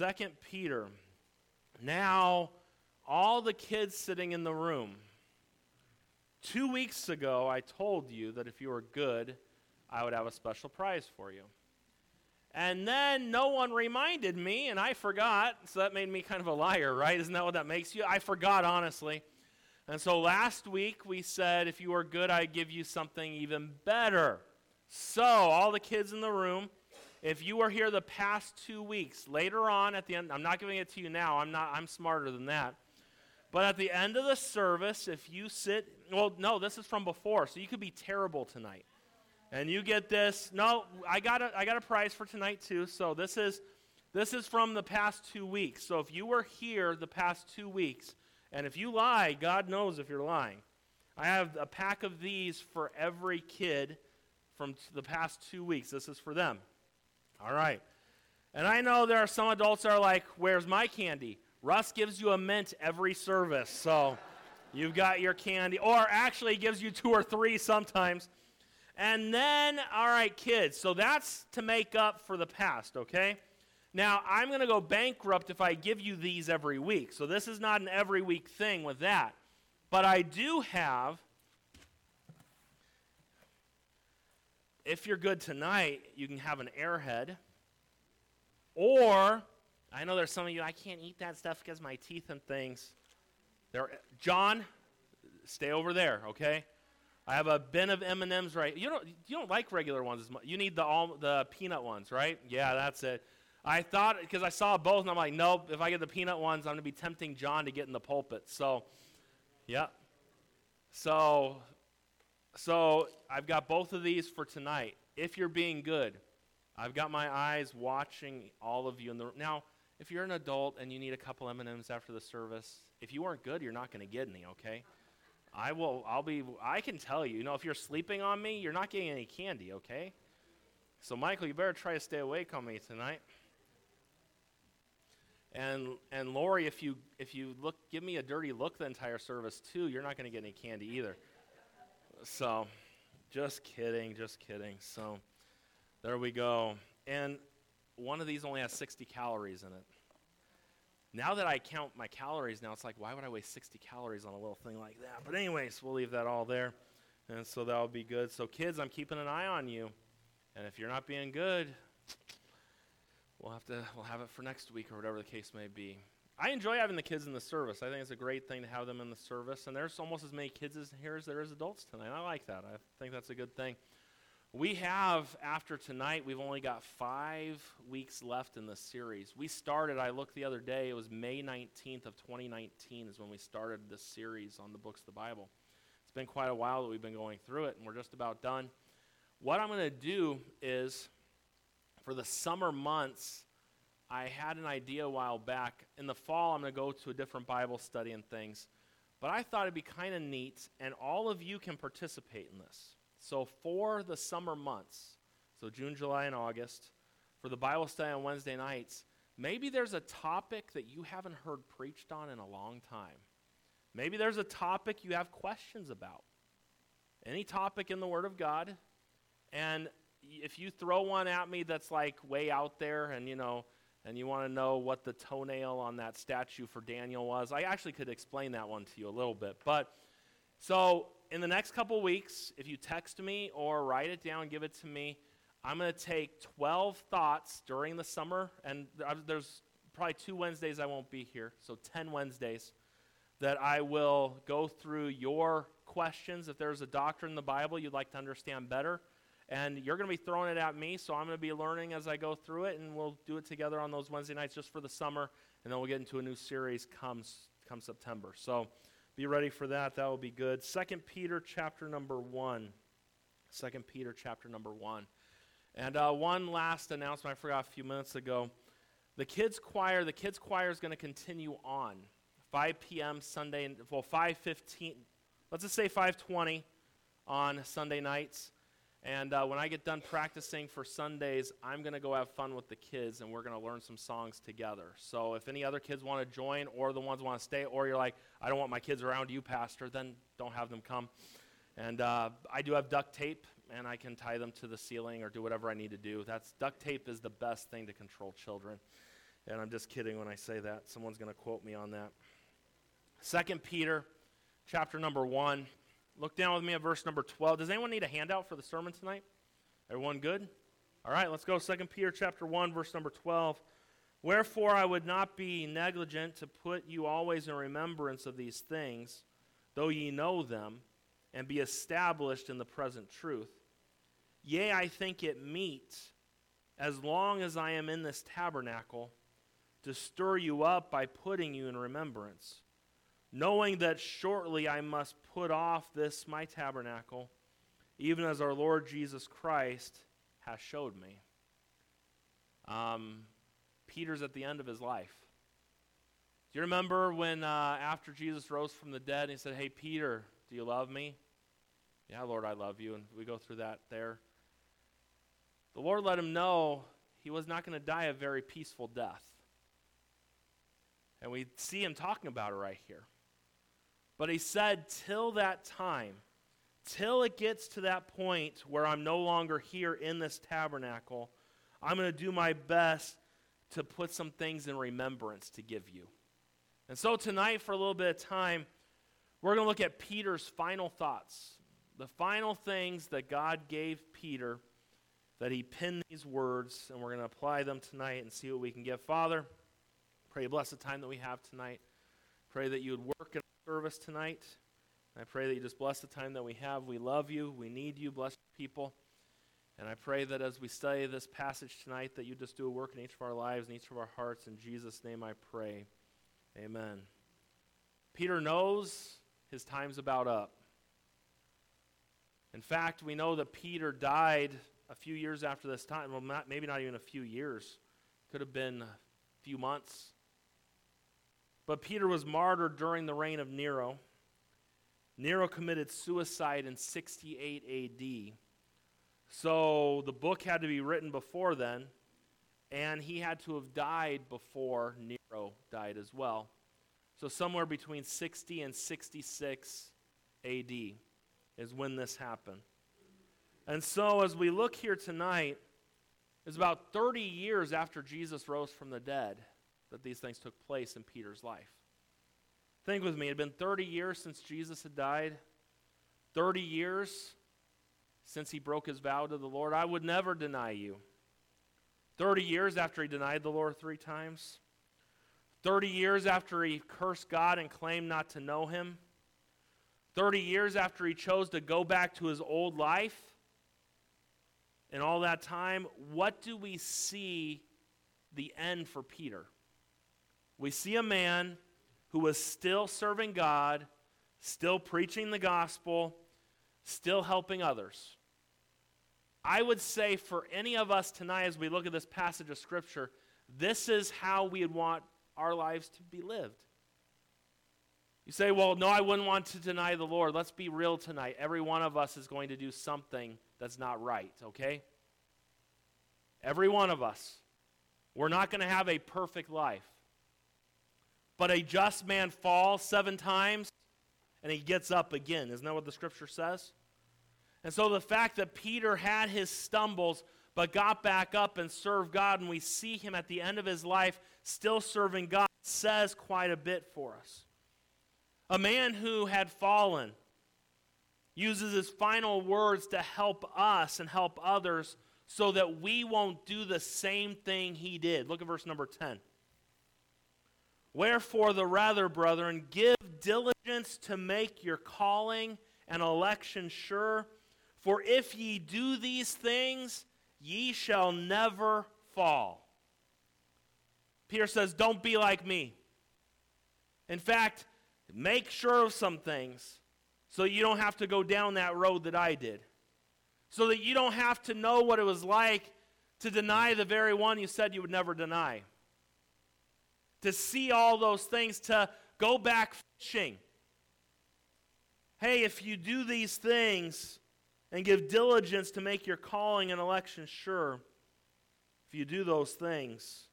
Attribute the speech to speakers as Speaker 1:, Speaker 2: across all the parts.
Speaker 1: Second Peter. Now, all the kids sitting in the room. Two weeks ago, I told you that if you were good, I would have a special prize for you. And then no one reminded me, and I forgot. So that made me kind of a liar, right? Isn't that what that makes you? I forgot, honestly. And so last week we said, if you are good, I'd give you something even better. So, all the kids in the room, if you were here the past two weeks, later on at the end, I'm not giving it to you now, I'm not I'm smarter than that. But at the end of the service, if you sit, well, no, this is from before, so you could be terrible tonight and you get this. No, I got a, I got a prize for tonight too. So this is this is from the past two weeks. So if you were here the past two weeks, and if you lie, God knows if you're lying. I have a pack of these for every kid from the past two weeks. This is for them. All right. And I know there are some adults that are like, Where's my candy? Russ gives you a mint every service. So you've got your candy. Or actually, gives you two or three sometimes. And then, all right, kids, so that's to make up for the past, okay? Now, I'm going to go bankrupt if I give you these every week. So this is not an every week thing with that. But I do have, if you're good tonight, you can have an airhead. Or, I know there's some of you, I can't eat that stuff because my teeth and things. There, John, stay over there, okay? I have a bin of M&Ms right. You don't you don't like regular ones as much. You need the all the peanut ones, right? Yeah, that's it. I thought because I saw both and I'm like, nope. If I get the peanut ones, I'm gonna be tempting John to get in the pulpit. So, yeah. So, so I've got both of these for tonight. If you're being good, I've got my eyes watching all of you in the room. now. If you're an adult and you need a couple M&Ms after the service, if you aren't good, you're not going to get any. Okay. I will, I'll be, I can tell you, you know, if you're sleeping on me, you're not getting any candy, okay? So, Michael, you better try to stay awake on me tonight. And, and Lori, if you, if you look, give me a dirty look the entire service too, you're not going to get any candy either. So, just kidding, just kidding. So, there we go. And one of these only has 60 calories in it. Now that I count my calories now, it's like, why would I waste 60 calories on a little thing like that? But, anyways, we'll leave that all there. And so that'll be good. So, kids, I'm keeping an eye on you. And if you're not being good, we'll have to we'll have it for next week or whatever the case may be. I enjoy having the kids in the service. I think it's a great thing to have them in the service. And there's almost as many kids here as there is adults tonight. I like that. I think that's a good thing. We have, after tonight, we've only got five weeks left in the series. We started, I looked the other day, it was May 19th of 2019 is when we started this series on the books of the Bible. It's been quite a while that we've been going through it, and we're just about done. What I'm going to do is, for the summer months, I had an idea a while back. In the fall, I'm going to go to a different Bible study and things. But I thought it'd be kind of neat, and all of you can participate in this. So, for the summer months, so June, July, and August, for the Bible study on Wednesday nights, maybe there's a topic that you haven't heard preached on in a long time. Maybe there's a topic you have questions about. Any topic in the Word of God. And if you throw one at me that's like way out there and, you know, and you want to know what the toenail on that statue for Daniel was, I actually could explain that one to you a little bit. But so in the next couple weeks, if you text me or write it down, give it to me, I'm going to take 12 thoughts during the summer, and there's probably two Wednesdays I won't be here, so 10 Wednesdays, that I will go through your questions. If there's a doctrine in the Bible you'd like to understand better, and you're going to be throwing it at me, so I'm going to be learning as I go through it, and we'll do it together on those Wednesday nights just for the summer, and then we'll get into a new series come, come September. So, be ready for that. That will be good. Second Peter chapter number 1. Second Peter chapter number 1. And uh, one last announcement I forgot a few minutes ago. The kids choir, the kids choir is going to continue on. 5 p.m. Sunday, well, 5.15, let's just say 5.20 on Sunday nights. And uh, when I get done practicing for Sundays, I'm going to go have fun with the kids and we're going to learn some songs together. So if any other kids want to join or the ones want to stay, or you're like, I don't want my kids around you, Pastor, then don't have them come. And uh, I do have duct tape and I can tie them to the ceiling or do whatever I need to do. That's duct tape is the best thing to control children. And I'm just kidding when I say that. Someone's going to quote me on that. Second Peter, chapter number 1. Look down with me at verse number 12. Does anyone need a handout for the sermon tonight? Everyone good? All right, let's go. Second Peter chapter 1, verse number 12. Wherefore I would not be negligent to put you always in remembrance of these things, though ye know them, and be established in the present truth. Yea, I think it meet, as long as I am in this tabernacle, to stir you up by putting you in remembrance, knowing that shortly I must put off this my tabernacle, even as our Lord Jesus Christ has showed me. Um, Peter's at the end of his life. Do you remember when, uh, after Jesus rose from the dead, he said, Hey, Peter, do you love me? Yeah, Lord, I love you. And we go through that there. The Lord let him know he was not going to die a very peaceful death. And we see him talking about it right here. But he said, Till that time, till it gets to that point where I'm no longer here in this tabernacle, I'm going to do my best to put some things in remembrance to give you. And so tonight, for a little bit of time, we're going to look at Peter's final thoughts, the final things that God gave Peter that he penned these words, and we're going to apply them tonight and see what we can get. Father, pray bless the time that we have tonight. Pray that you would work in service tonight. I pray that you just bless the time that we have. We love you. We need you. Bless people. And I pray that as we study this passage tonight, that you just do a work in each of our lives, in each of our hearts. In Jesus' name I pray. Amen. Peter knows his time's about up. In fact, we know that Peter died a few years after this time. Well, not, maybe not even a few years. Could have been a few months. But Peter was martyred during the reign of Nero. Nero committed suicide in 68 AD. So the book had to be written before then, and he had to have died before Nero died as well. So somewhere between 60 and 66 AD is when this happened. And so as we look here tonight, it's about 30 years after Jesus rose from the dead that these things took place in Peter's life. Think with me, it had been 30 years since Jesus had died, 30 years since he broke his vow to the Lord. I would never deny you. 30 years after he denied the Lord three times, 30 years after he cursed God and claimed not to know him, 30 years after he chose to go back to his old life, and all that time, what do we see the end for Peter? We see a man who was still serving God, still preaching the gospel, still helping others. I would say for any of us tonight, as we look at this passage of Scripture, this is how we would want our lives to be lived. You say, well, no, I wouldn't want to deny the Lord. Let's be real tonight. Every one of us is going to do something that's not right, okay? Every one of us. We're not going to have a perfect life. But a just man falls seven times and he gets up again. Isn't that what the scripture says? And so the fact that Peter had his stumbles but got back up and served God, and we see him at the end of his life still serving God, says quite a bit for us. A man who had fallen uses his final words to help us and help others so that we won't do the same thing he did. Look at verse number 10. Wherefore, the rather, brethren, give diligence to make your calling and election sure. For if ye do these things, ye shall never fall. Peter says, Don't be like me. In fact, make sure of some things so you don't have to go down that road that I did. So that you don't have to know what it was like to deny the very one you said you would never deny to see all those things, to go back fishing. Hey, if you do these things and give diligence to make your calling and election sure, if you do those things,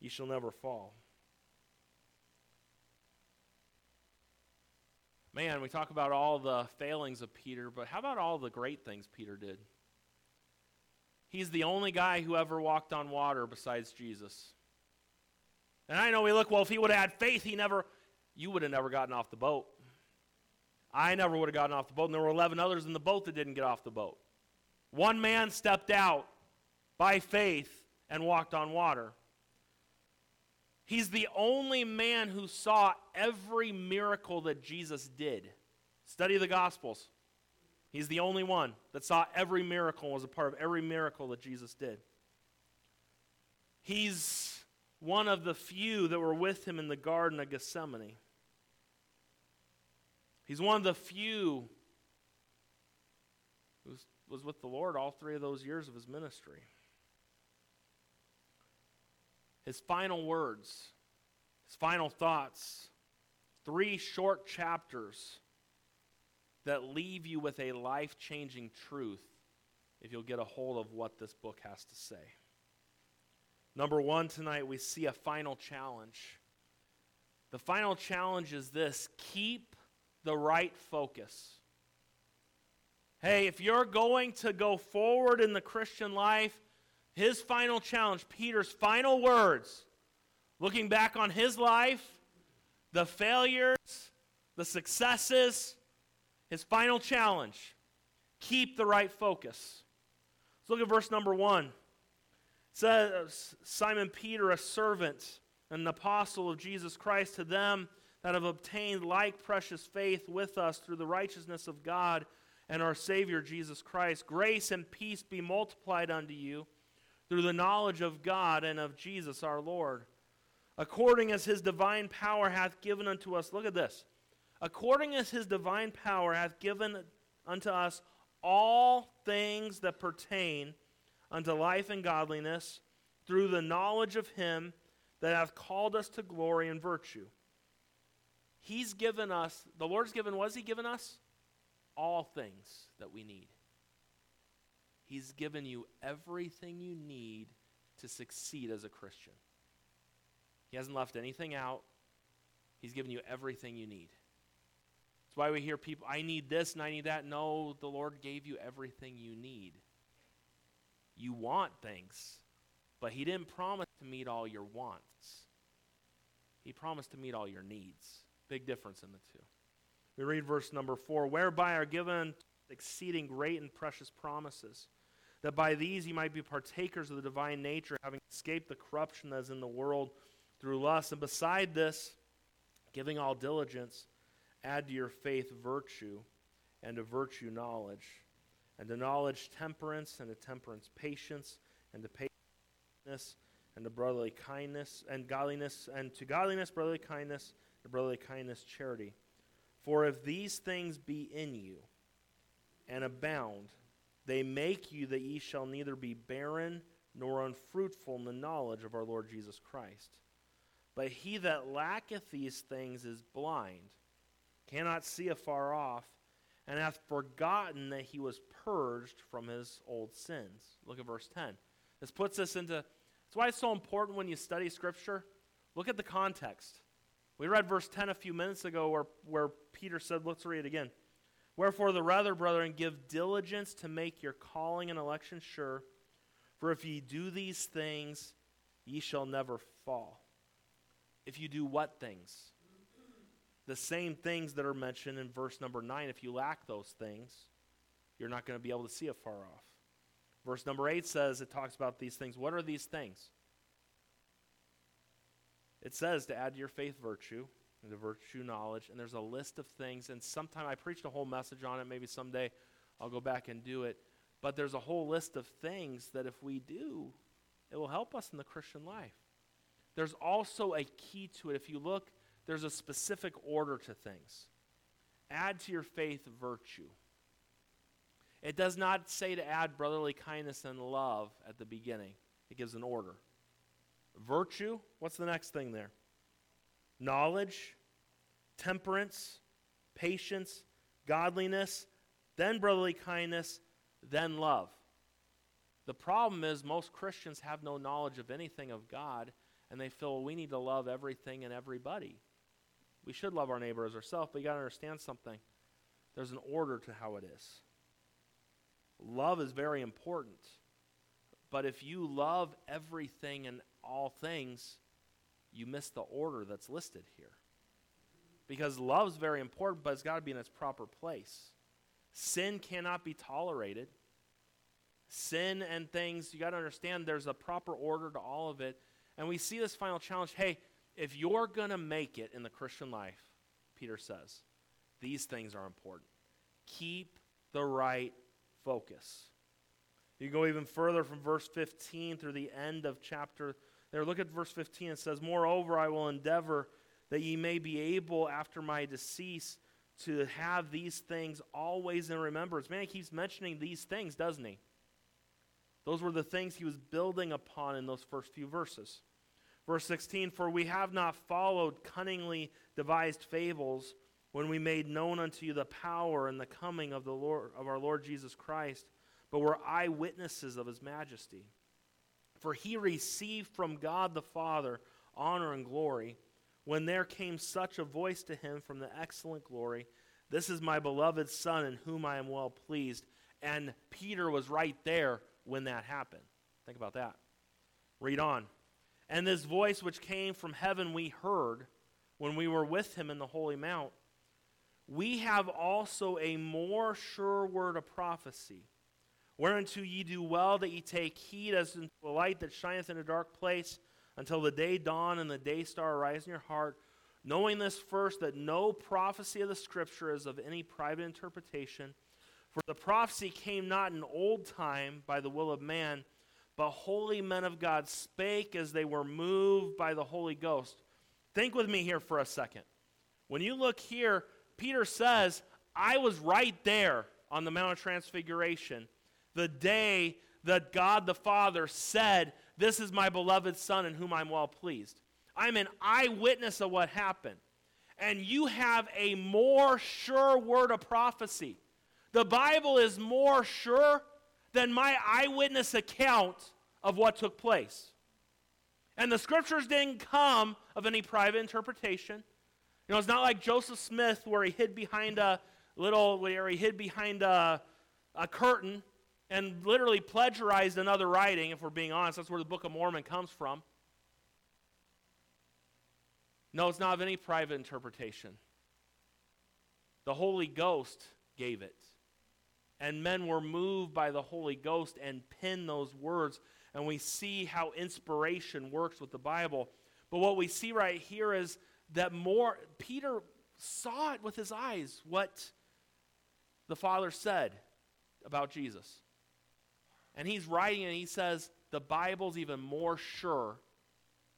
Speaker 1: you shall never fall. Man, we talk about all the failings of Peter, but how about all the great things Peter did? He's the only guy who ever walked on water besides Jesus. And I know we look, well, if he would have had faith, he never, you would have never gotten off the boat. I never would have gotten off the boat, and there were 11 others in the boat that didn't get off the boat. One man stepped out by faith and walked on water. He's the only man who saw every miracle that Jesus did. Study the Gospels. He's the only one that saw every miracle, and was a part of every miracle that Jesus did. He's one of the few that were with him in the Garden of Gethsemane. He's one of the few who was with the Lord all three of those years of his ministry. His final words, his final thoughts, three short chapters that leave you with a life changing truth if you'll get a hold of what this book has to say. Number one, tonight we see a final challenge. The final challenge is this keep the right focus. Hey, if you're going to go forward in the Christian life, his final challenge, Peter's final words, looking back on his life, the failures, the successes, his final challenge keep the right focus. Let's look at verse number one. Says, uh, Simon Peter, a servant and an apostle of Jesus Christ, to them that have obtained like precious faith with us through the righteousness of God and our Savior Jesus Christ. Grace and peace be multiplied unto you through the knowledge of God and of Jesus our Lord, according as his divine power hath given unto us. Look at this. According as his divine power hath given unto us all things that pertain unto life and godliness through the knowledge of him that hath called us to glory and virtue He's given us, the Lord's given, has He given us? All things that we need. He's given you everything you need to succeed as a Christian. He hasn't left anything out. He's given you everything you need. That's why we hear people, I need this and I need that. No, the Lord gave you everything you need. You want things, but He didn't promise to meet all your wants, He promised to meet all your needs. Big difference in the two. We read verse number four whereby are given exceeding great and precious promises, that by these ye might be partakers of the divine nature, having escaped the corruption that is in the world through lust. And beside this, giving all diligence, add to your faith virtue, and to virtue knowledge, and to knowledge temperance, and to temperance patience, and to patience and to brotherly kindness, and godliness, and to godliness brotherly kindness and brotherly kindness, charity. For if these things be in you and abound, they make you that ye shall neither be barren nor unfruitful in the knowledge of our Lord Jesus Christ. But he that lacketh these things is blind, cannot see afar off, and hath forgotten that he was purged from his old sins. Look at verse 10. This puts us into, that's why it's so important when you study Scripture. Look at the context. We read verse 10 a few minutes ago where, where Peter said, let's read it again. Wherefore, the rather, brethren, give diligence to make your calling and election sure. For if ye do these things, ye shall never fall. If you do what things? The same things that are mentioned in verse number 9. If you lack those things, you're not going to be able to see it far off. Verse number 8 says, it talks about these things. What are these things? It says to add to your faith virtue, and virtue knowledge, and there's a list of things. And sometime I preached a whole message on it. Maybe someday I'll go back and do it. But there's a whole list of things that if we do, it will help us in the Christian life. There's also a key to it. If you look, there's a specific order to things. Add to your faith virtue. It does not say to add brotherly kindness and love at the beginning, it gives an order. Virtue, what's the next thing there? Knowledge, temperance, patience, godliness, then brotherly kindness, then love. The problem is most Christians have no knowledge of anything of God, and they feel we need to love everything and everybody. We should love our neighbor as ourselves, but you got to understand something. There's an order to how it is. Love is very important. But if you love everything and all things, you miss the order that's listed here. Because love's very important, but it's got to be in its proper place. Sin cannot be tolerated. Sin and things, you got to understand there's a proper order to all of it. And we see this final challenge hey, if you're going to make it in the Christian life, Peter says, these things are important. Keep the right focus. You go even further from verse 15 through the end of chapter there. Look at verse 15. It says, Moreover, I will endeavor that ye may be able after my decease to have these things always in remembrance. Man, he keeps mentioning these things, doesn't he? Those were the things he was building upon in those first few verses. Verse 16 For we have not followed cunningly devised fables when we made known unto you the power and the coming of, the Lord, of our Lord Jesus Christ, but were eyewitnesses of his majesty. For he received from God the Father honor and glory when there came such a voice to him from the excellent glory This is my beloved Son, in whom I am well pleased. And Peter was right there when that happened. Think about that. Read on. And this voice which came from heaven we heard when we were with him in the holy mount. We have also a more sure word of prophecy, whereunto ye do well that ye take heed as unto a light that shineth in a dark place until the day dawn and the day star arise in your heart, knowing this first, that no prophecy of the Scripture is of any private interpretation. For the prophecy came not in old time by the will of man, but holy men of God spake as they were moved by the Holy Ghost. Think with me here for a second. When you look here, Peter says, I was right there on the Mount of Transfiguration the day that God the Father said, this is my beloved Son in whom I'm well pleased. I'm an eyewitness of what happened. And you have a more sure word of prophecy. The Bible is more sure than my eyewitness account of what took place. And the scriptures didn't come of any private interpretation. You know, it's not like Joseph Smith where he hid behind a little, where he hid behind a, a curtain and literally plagiarized another writing, if we're being honest. That's where the Book of Mormon comes from. No, it's not of any private interpretation. The Holy Ghost gave it. And men were moved by the Holy Ghost and penned those words. And we see how inspiration works with the Bible. But what we see right here is that more, Peter saw it with his eyes, what the Father said about Jesus. And he's writing and he says, The Bible's even more sure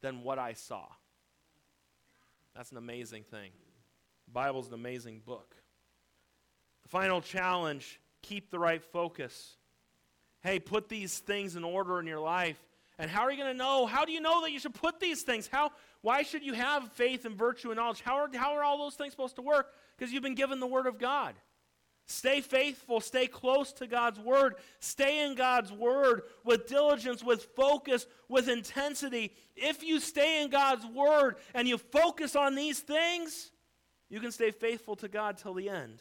Speaker 1: than what I saw. That's an amazing thing. The Bible's an amazing book. The final challenge keep the right focus. Hey, put these things in order in your life. And how are you going to know? How do you know that you should put these things? How, why should you have faith and virtue and knowledge? How are, how are all those things supposed to work? Because you've been given the Word of God. Stay faithful, stay close to God's word, stay in God's word with diligence, with focus, with intensity. If you stay in God's word and you focus on these things, you can stay faithful to God till the end.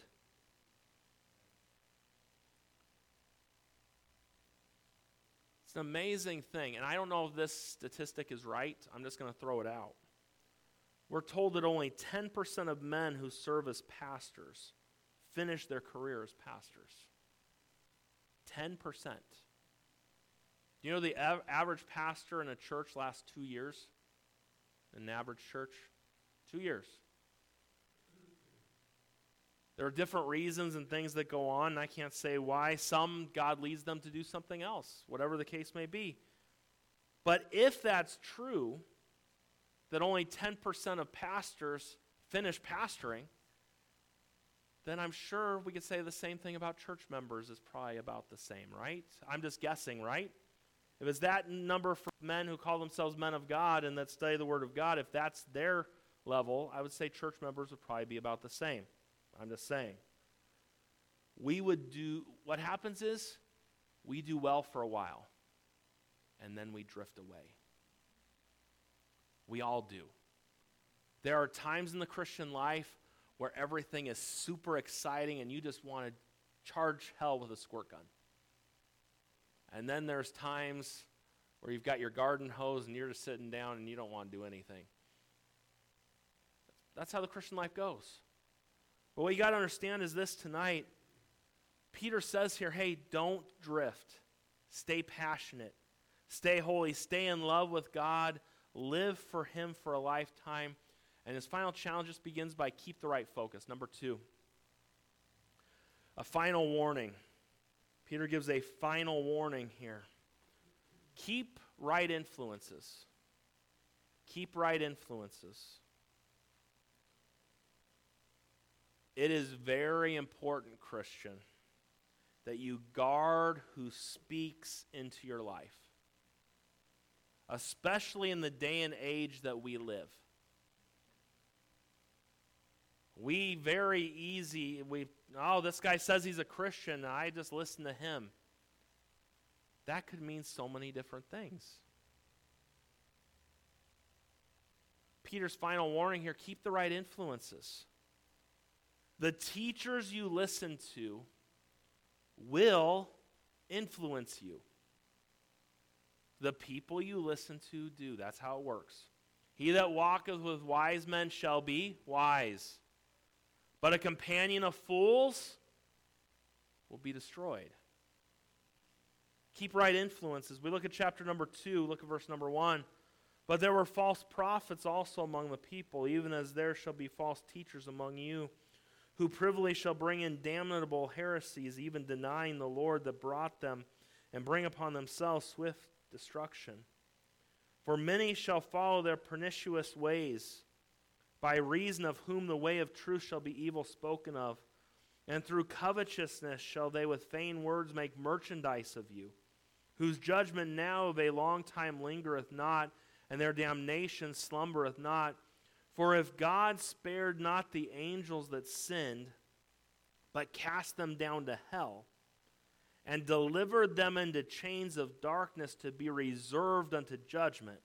Speaker 1: It's an amazing thing, and I don't know if this statistic is right. I'm just going to throw it out. We're told that only 10% of men who serve as pastors finish their career as pastors. 10%. Do you know the av- average pastor in a church lasts two years? An average church? Two years. There are different reasons and things that go on, and I can't say why. Some, God leads them to do something else, whatever the case may be. But if that's true, that only 10% of pastors finish pastoring, then I'm sure we could say the same thing about church members is probably about the same, right? I'm just guessing, right? If it's that number for men who call themselves men of God and that study the Word of God, if that's their level, I would say church members would probably be about the same. I'm just saying. We would do, what happens is we do well for a while and then we drift away. We all do. There are times in the Christian life where everything is super exciting and you just want to charge hell with a squirt gun. And then there's times where you've got your garden hose and you're just sitting down and you don't want to do anything. That's how the Christian life goes. But what you got to understand is this tonight Peter says here, hey, don't drift. Stay passionate. Stay holy. Stay in love with God. Live for Him for a lifetime. And his final challenge just begins by keep the right focus. Number two, a final warning. Peter gives a final warning here. Keep right influences. Keep right influences. It is very important, Christian, that you guard who speaks into your life, especially in the day and age that we live. We very easy, we, oh, this guy says he's a Christian, I just listen to him. That could mean so many different things. Peter's final warning here keep the right influences. The teachers you listen to will influence you. The people you listen to do. That's how it works. He that walketh with wise men shall be wise, but a companion of fools will be destroyed. Keep right influences. We look at chapter number 2, look at verse number 1. But there were false prophets also among the people, even as there shall be false teachers among you who privily shall bring in damnable heresies, even denying the Lord that brought them, and bring upon themselves swift destruction. For many shall follow their pernicious ways, by reason of whom the way of truth shall be evil spoken of. And through covetousness shall they with vain words make merchandise of you, whose judgment now of a long time lingereth not, and their damnation slumbereth not. For if God spared not the angels that sinned, but cast them down to hell, and delivered them into chains of darkness to be reserved unto judgment,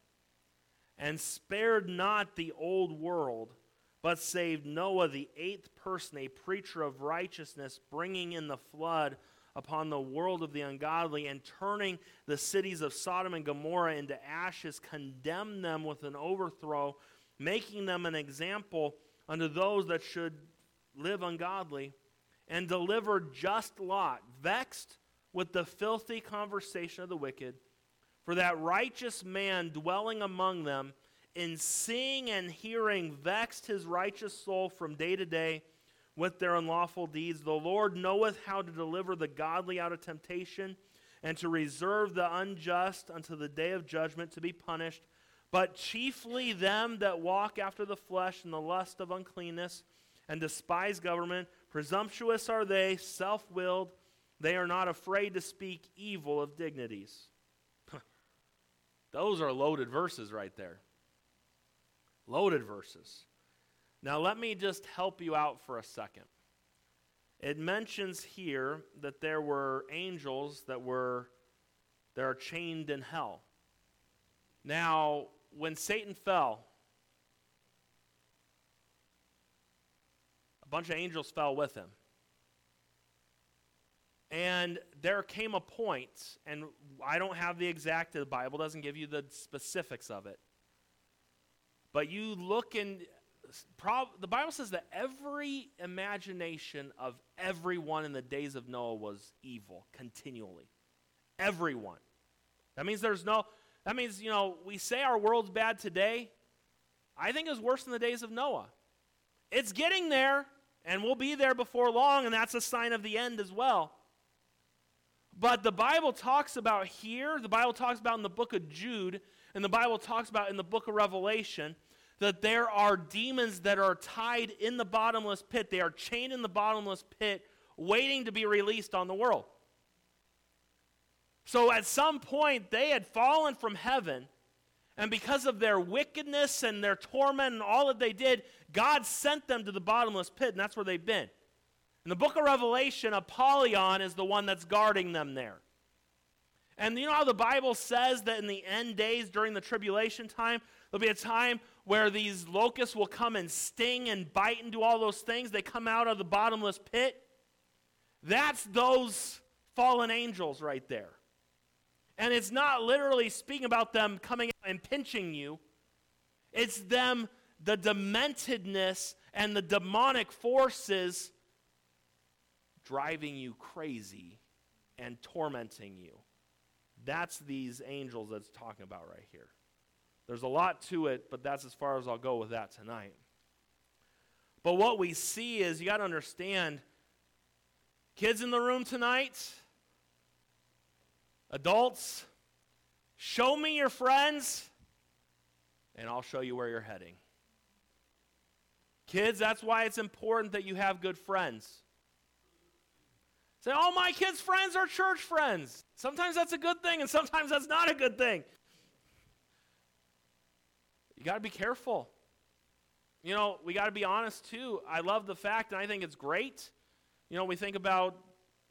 Speaker 1: and spared not the old world, but saved Noah, the eighth person, a preacher of righteousness, bringing in the flood upon the world of the ungodly, and turning the cities of Sodom and Gomorrah into ashes, condemned them with an overthrow making them an example unto those that should live ungodly, and delivered just Lot, vexed with the filthy conversation of the wicked. For that righteous man dwelling among them, in seeing and hearing, vexed his righteous soul from day to day with their unlawful deeds. The Lord knoweth how to deliver the godly out of temptation, and to reserve the unjust unto the day of judgment to be punished but chiefly them that walk after the flesh and the lust of uncleanness and despise government. Presumptuous are they, self willed. They are not afraid to speak evil of dignities. Those are loaded verses right there. Loaded verses. Now, let me just help you out for a second. It mentions here that there were angels that were that are chained in hell. Now, when Satan fell, a bunch of angels fell with him. And there came a point, and I don't have the exact, the Bible doesn't give you the specifics of it. But you look in, the Bible says that every imagination of everyone in the days of Noah was evil continually. Everyone. That means there's no, that means, you know, we say our world's bad today. I think it's worse than the days of Noah. It's getting there, and we'll be there before long, and that's a sign of the end as well. But the Bible talks about here, the Bible talks about in the book of Jude, and the Bible talks about in the book of Revelation that there are demons that are tied in the bottomless pit. They are chained in the bottomless pit, waiting to be released on the world. So at some point, they had fallen from heaven, and because of their wickedness and their torment and all that they did, God sent them to the bottomless pit, and that's where they've been. In the book of Revelation, Apollyon is the one that's guarding them there. And you know how the Bible says that in the end days during the tribulation time, there'll be a time where these locusts will come and sting and bite and do all those things. They come out of the bottomless pit. That's those fallen angels right there. And it's not literally speaking about them coming out and pinching you, it's them the dementedness and the demonic forces driving you crazy and tormenting you. That's these angels that's talking about right here. There's a lot to it, but that's as far as I'll go with that tonight. But what we see is you got to understand kids in the room tonight, adults, show me your friends, and I'll show you where you're heading. Kids, that's why it's important that you have good friends. Say, all my kids' friends are church friends. Sometimes that's a good thing, and sometimes that's not a good thing. You got to be careful. You know, we got to be honest too. I love the fact, and I think it's great. You know, we think about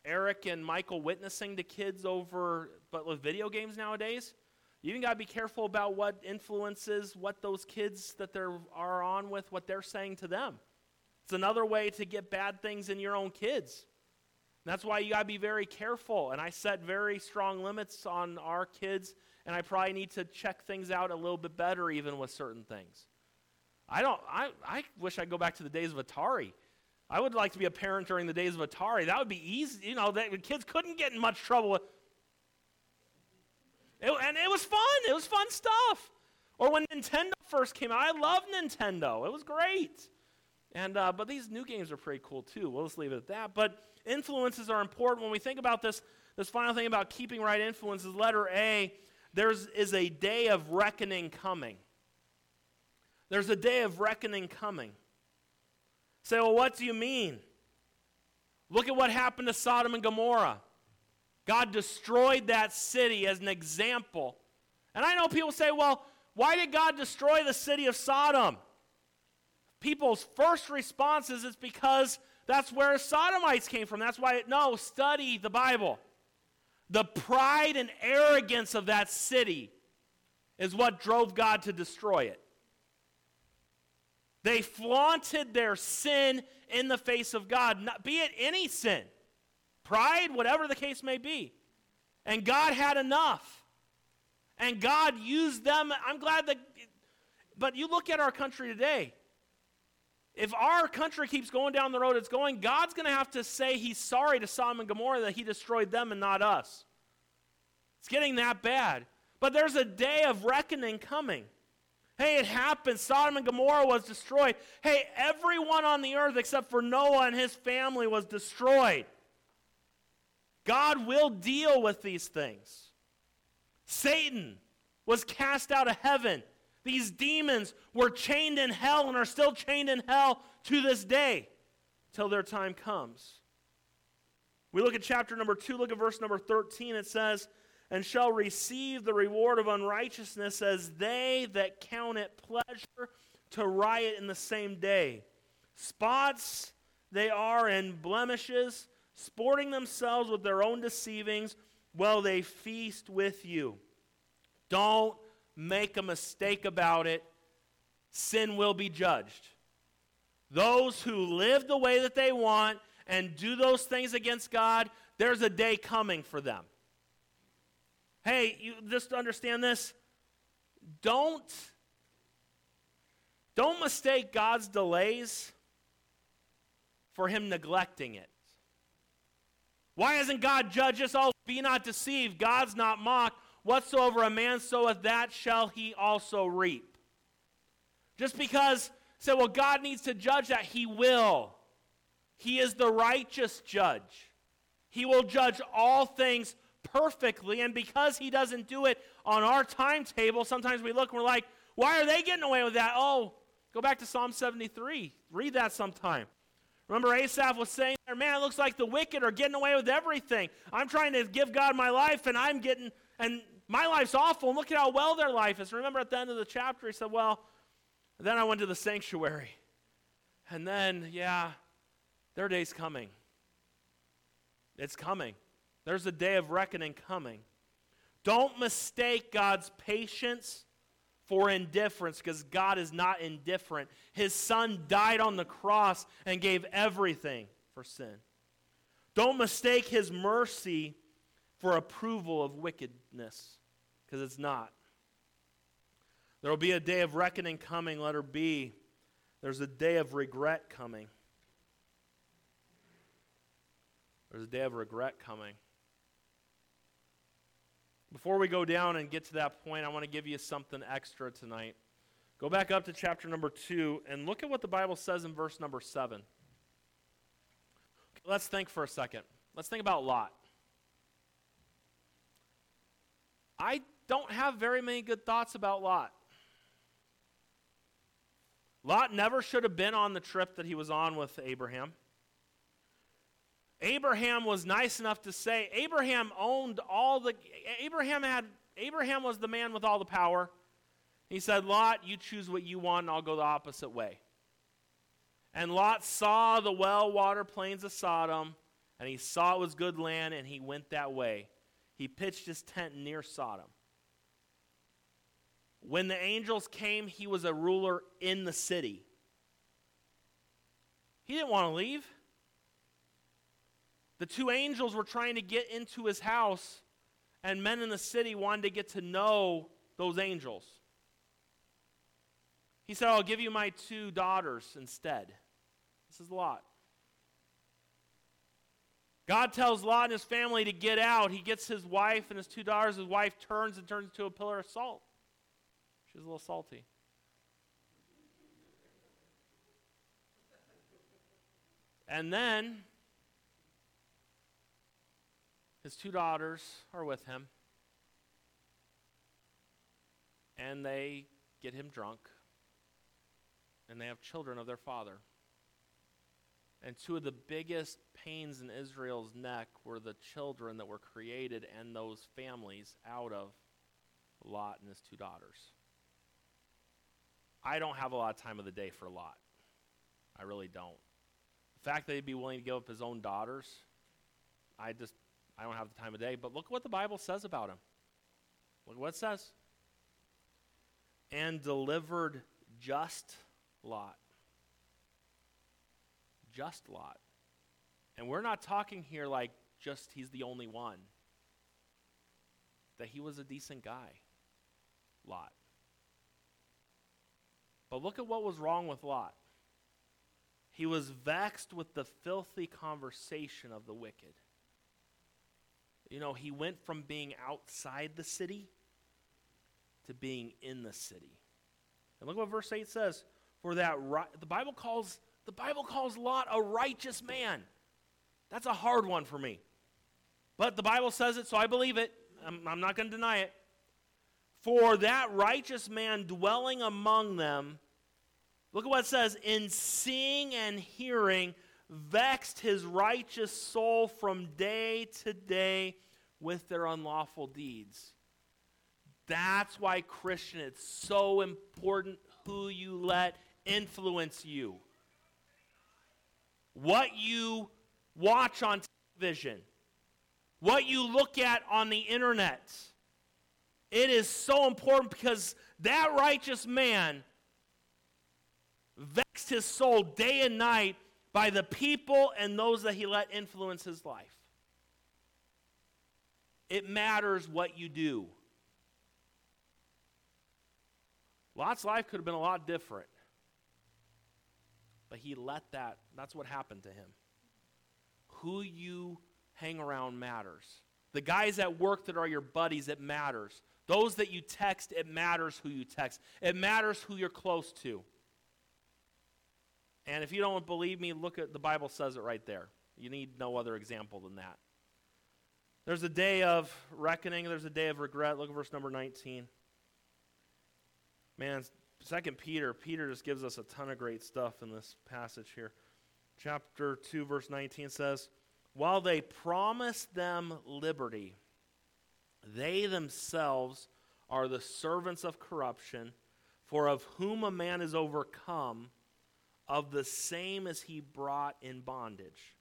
Speaker 1: Eric and Michael witnessing to kids over, but with video games nowadays. You even got to be careful about what influences what those kids that they are on with, what they're saying to them. It's another way to get bad things in your own kids. That's why you got to be very careful. And I set very strong limits on our kids, and I probably need to check things out a little bit better even with certain things. I don't I, I wish I'd go back to the days of Atari. I would like to be a parent during the days of Atari. That would be easy. You know, that kids couldn't get in much trouble with it, and it was fun. It was fun stuff. Or when Nintendo first came out, I loved Nintendo. It was great. And uh, but these new games are pretty cool too. We'll just leave it at that. But influences are important when we think about this. This final thing about keeping right influences. Letter A. There's is a day of reckoning coming. There's a day of reckoning coming. Say, well, what do you mean? Look at what happened to Sodom and Gomorrah. God destroyed that city as an example. And I know people say, well, why did God destroy the city of Sodom? People's first response is it's because that's where Sodomites came from. That's why, no, study the Bible. The pride and arrogance of that city is what drove God to destroy it. They flaunted their sin in the face of God, not, be it any sin pride, whatever the case may be. And God had enough. And God used them. I'm glad that, but you look at our country today. If our country keeps going down the road it's going, God's going to have to say he's sorry to Sodom and Gomorrah that he destroyed them and not us. It's getting that bad. But there's a day of reckoning coming. Hey, it happened. Sodom and Gomorrah was destroyed. Hey, everyone on the earth except for Noah and his family was destroyed. God will deal with these things. Satan was cast out of heaven. These demons were chained in hell and are still chained in hell to this day till their time comes. We look at chapter number 2, look at verse number 13. It says, And shall receive the reward of unrighteousness as they that count it pleasure to riot in the same day. Spots they are and blemishes sporting themselves with their own deceivings while they feast with you. Don't make a mistake about it. Sin will be judged. Those who live the way that they want and do those things against God, there's a day coming for them. Hey, you just understand this. Don't don't mistake God's delays for him neglecting it. Why hasn't God judged us? all? be not deceived. God's not mocked. Whatsoever a man soweth, that shall he also reap. Just because, say, well, God needs to judge that, he will. He is the righteous judge. He will judge all things perfectly. And because he doesn't do it on our timetable, sometimes we look and we're like, why are they getting away with that? Oh, go back to Psalm 73. Read that sometime. Remember, Asaph was saying there, man, it looks like the wicked are getting away with everything. I'm trying to give God my life, and I'm getting, and my life's awful, and look at how well their life is. Remember at the end of the chapter, he said, well, then I went to the sanctuary. And then, yeah, their day's coming. It's coming. There's a day of reckoning coming. Don't mistake God's patience for indifference because God is not indifferent. His son died on the cross and gave everything for sin. Don't mistake his mercy for approval of wickedness because it's not. There will be a day of reckoning coming, letter B. There's a day of regret coming. There's a day of regret coming. Before we go down and get to that point, I want to give you something extra tonight. Go back up to chapter number 2 and look at what the Bible says in verse number 7. Let's think for a second. Let's think about Lot. I don't have very many good thoughts about Lot. Lot never should have been on the trip that he was on with Abraham. Abraham was nice enough to say Abraham owned all the Abraham had Abraham was the man with all the power. He said, "Lot, you choose what you want, and I'll go the opposite way." And Lot saw the well-watered plains of Sodom, and he saw it was good land, and he went that way. He pitched his tent near Sodom. When the angels came, he was a ruler in the city. He didn't want to leave. The two angels were trying to get into his house, and men in the city wanted to get to know those angels. He said, I'll give you my two daughters instead. This is Lot. God tells Lot and his family to get out. He gets his wife and his two daughters. His wife turns and turns into a pillar of salt. She's a little salty. And then his two daughters are with him, and they get him drunk, and they have children of their father. And two of the biggest pains in Israel's neck were the children that were created and those families out of Lot and his two daughters. I don't have a lot of time of the day for Lot. I really don't. The fact that he'd be willing to give up his own daughters, I just I don't have the time of day, but look what the Bible says about him. Look what it says. And delivered just Lot. Just Lot. And we're not talking here like just he's the only one. That he was a decent guy. Lot. But look at what was wrong with Lot. He was vexed with the filthy conversation of the wicked. You know, he went from being outside the city to being in the city. And look what verse 8 says. For that right, the Bible calls the Bible calls Lot a righteous man. That's a hard one for me. But the Bible says it, so I believe it. I'm, I'm not going to deny it. For that righteous man dwelling among them, look at what it says, in seeing and hearing vexed his righteous soul from day to day with their unlawful deeds. That's why, Christian, it's so important who you let influence you. What you watch on television, what you look at on the internet. It is so important because that righteous man vexed his soul day and night by the people and those that he let influence his life. It matters what you do. Lot's life could have been a lot different. But he let that, that's what happened to him. Who you hang around matters. The guys at work that are your buddies, it matters. Those that you text, it matters who you text. It matters who you're close to. And if you don't believe me, look at the Bible says it right there. You need no other example than that. There's a day of reckoning, there's a day of regret. Look at verse number 19. Man, Second Peter, Peter just gives us a ton of great stuff in this passage here. Chapter 2, verse 19 says, While they promised them liberty, they themselves are the servants of corruption, for of whom a man is overcome, of the same as he brought in bondage.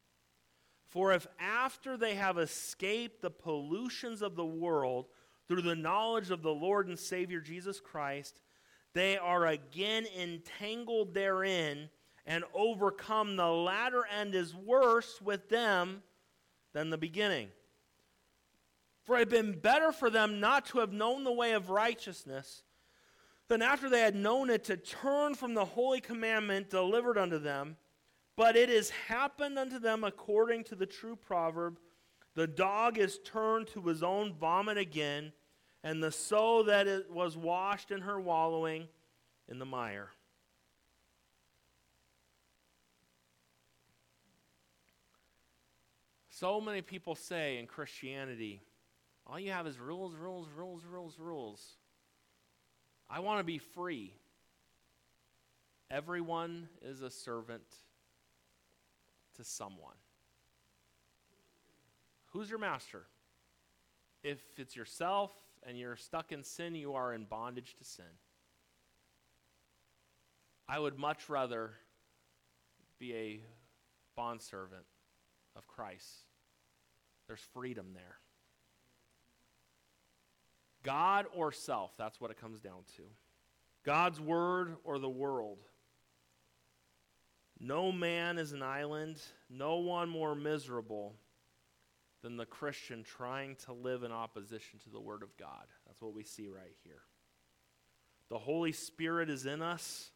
Speaker 1: For if after they have escaped the pollutions of the world through the knowledge of the Lord and Savior Jesus Christ, they are again entangled therein and overcome, the latter end is worse with them than the beginning. For it had been better for them not to have known the way of righteousness Then, after they had known it, to turn from the holy commandment delivered unto them. But it has happened unto them according to the true proverb the dog is turned to his own vomit again, and the sow that it was washed in her wallowing in the mire. So many people say in Christianity, all you have is rules, rules, rules, rules, rules. I want to be free. Everyone is a servant to someone. Who's your master? If it's yourself and you're stuck in sin, you are in bondage to sin. I would much rather be a bondservant of Christ. There's freedom there. God or self, that's what it comes down to. God's word or the world. No man is an island, no one more miserable than the Christian trying to live in opposition to the Word of God. That's what we see right here. The Holy Spirit is in us.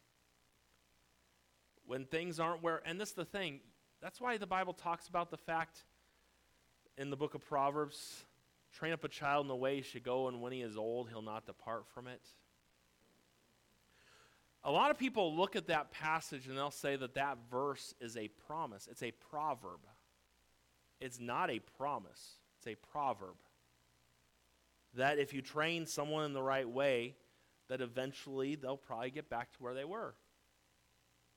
Speaker 1: When things aren't where, and this is the thing, that's why the Bible talks about the fact in the book of Proverbs train up a child in the way he should go, and when he is old, he'll not depart from it. A lot of people look at that passage and they'll say that that verse is a promise, it's a proverb. It's not a promise, it's a proverb. That if you train someone in the right way, that eventually they'll probably get back to where they were.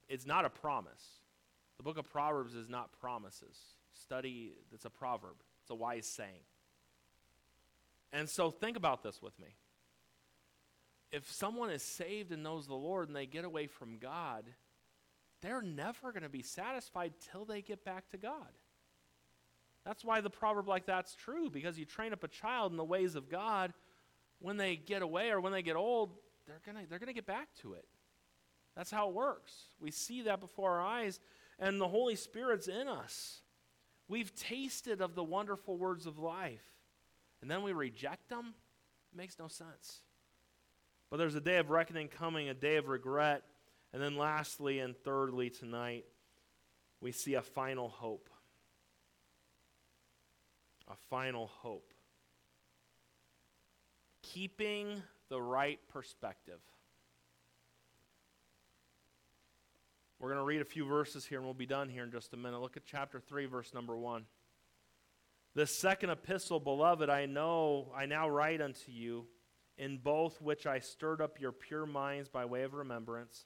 Speaker 1: It's not a promise. The book of Proverbs is not promises. Study, it's a proverb, it's a wise saying. And so think about this with me if someone is saved and knows the Lord and they get away from God, they're never going to be satisfied till they get back to God. That's why the proverb like that's true, because you train up a child in the ways of God, when they get away or when they get old, they're going to they're going to get back to it. That's how it works. We see that before our eyes, and the Holy Spirit's in us. We've tasted of the wonderful words of life, and then we reject them. It makes no sense. But there's a day of reckoning coming, a day of regret. And then, lastly and thirdly, tonight, we see a final hope. A final hope. Keeping the right perspective. We're going to read a few verses here and we'll be done here in just a minute. Look at chapter 3, verse number 1. The second epistle, beloved, I know, I now write unto you in both which I stirred up your pure minds by way of remembrance,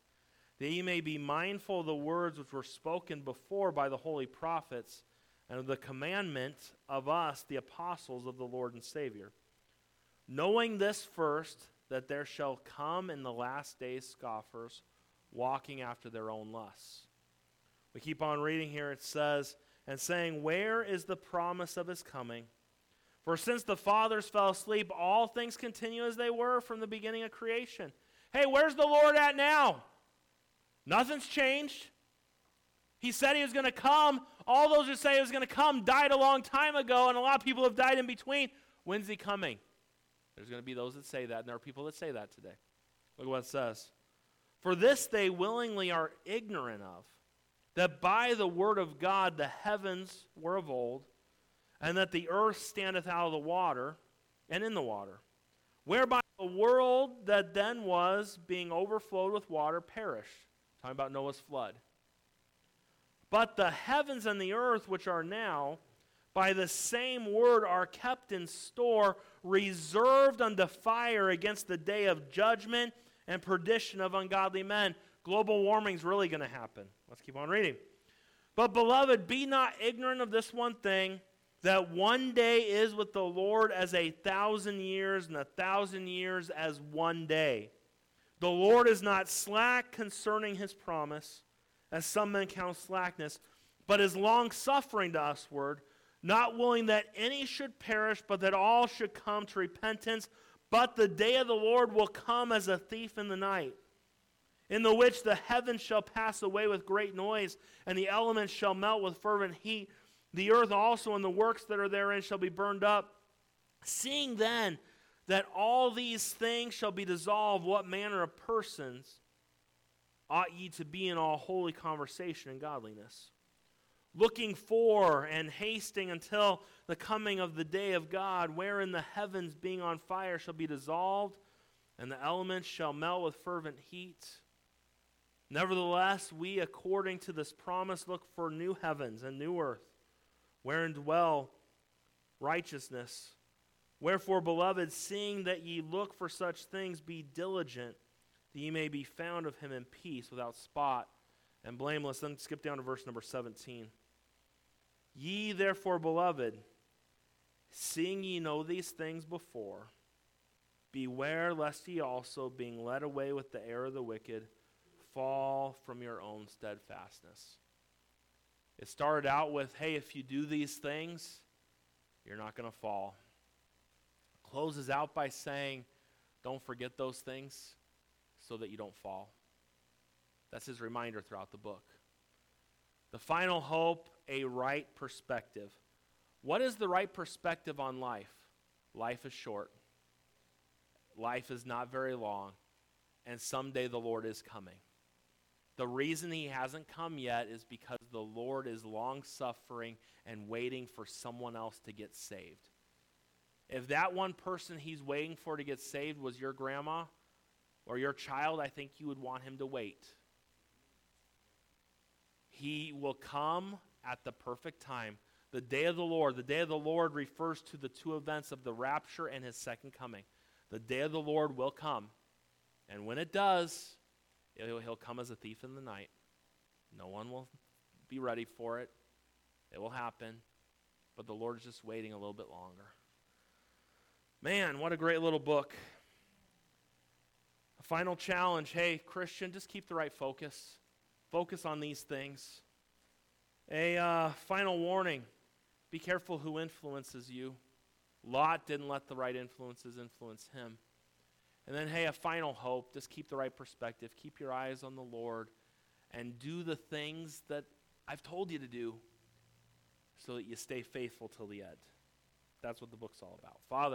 Speaker 1: that ye may be mindful of the words which were spoken before by the holy prophets, and of the commandment of us, the apostles of the Lord and Savior. Knowing this first, that there shall come in the last days scoffers, walking after their own lusts. We keep on reading here. It says, and saying, Where is the promise of his coming? For since the fathers fell asleep, all things continue as they were from the beginning of creation. Hey, where's the Lord at now? Nothing's changed. He said he was going to come. All those who say he was going to come died a long time ago, and a lot of people have died in between. When's he coming? There's going to be those that say that, and there are people that say that today. Look what it says. For this they willingly are ignorant of, that by the word of God the heavens were of old and that the earth standeth out of the water and in the water, whereby the world that then was, being overflowed with water, perished. Talking about Noah's flood. But the heavens and the earth, which are now, by the same word are kept in store, reserved unto fire against the day of judgment and perdition of ungodly men. Global warming is really going to happen. Let's keep on reading. But, beloved, be not ignorant of this one thing that one day is with the Lord as a thousand years, and a thousand years as one day. The Lord is not slack concerning his promise, as some men count slackness, but is long suffering to usward, not willing that any should perish, but that all should come to repentance. But the day of the Lord will come as a thief in the night, in the which the heavens shall pass away with great noise, and the elements shall melt with fervent heat the earth also and the works that are therein shall be burned up. Seeing then that all these things shall be dissolved, what manner of persons ought ye to be in all holy conversation and godliness? Looking for and hasting until the coming of the day of God, wherein the heavens being on fire shall be dissolved, and the elements shall melt with fervent heat. Nevertheless, we, according to this promise, look for new heavens and new earth, wherein dwell righteousness. Wherefore, beloved, seeing that ye look for such things, be diligent that ye may be found of him in peace, without spot and blameless. Then skip down to verse number 17. Ye therefore, beloved, seeing ye know these things before, beware lest ye also, being led away with the error of the wicked, fall from your own steadfastness. It started out with, hey, if you do these things, you're not going to fall. Closes out by saying, don't forget those things so that you don't fall. That's his reminder throughout the book. The final hope, a right perspective. What is the right perspective on life? Life is short. Life is not very long. And someday the Lord is coming. The reason he hasn't come yet is because the Lord is long suffering and waiting for someone else to get saved. If that one person he's waiting for to get saved was your grandma or your child, I think you would want him to wait. He will come at the perfect time. The day of the Lord, the day of the Lord refers to the two events of the rapture and his second coming. The day of the Lord will come. And when it does, He'll, he'll come as a thief in the night. No one will be ready for it. It will happen. But the Lord's just waiting a little bit longer. Man, what a great little book. A final challenge hey, Christian, just keep the right focus. Focus on these things. A uh, final warning be careful who influences you. Lot didn't let the right influences influence him. And then, hey, a final hope. Just keep the right perspective. Keep your eyes on the Lord and do the things that I've told you to do so that you stay faithful till the end. That's what the book's all about. Father,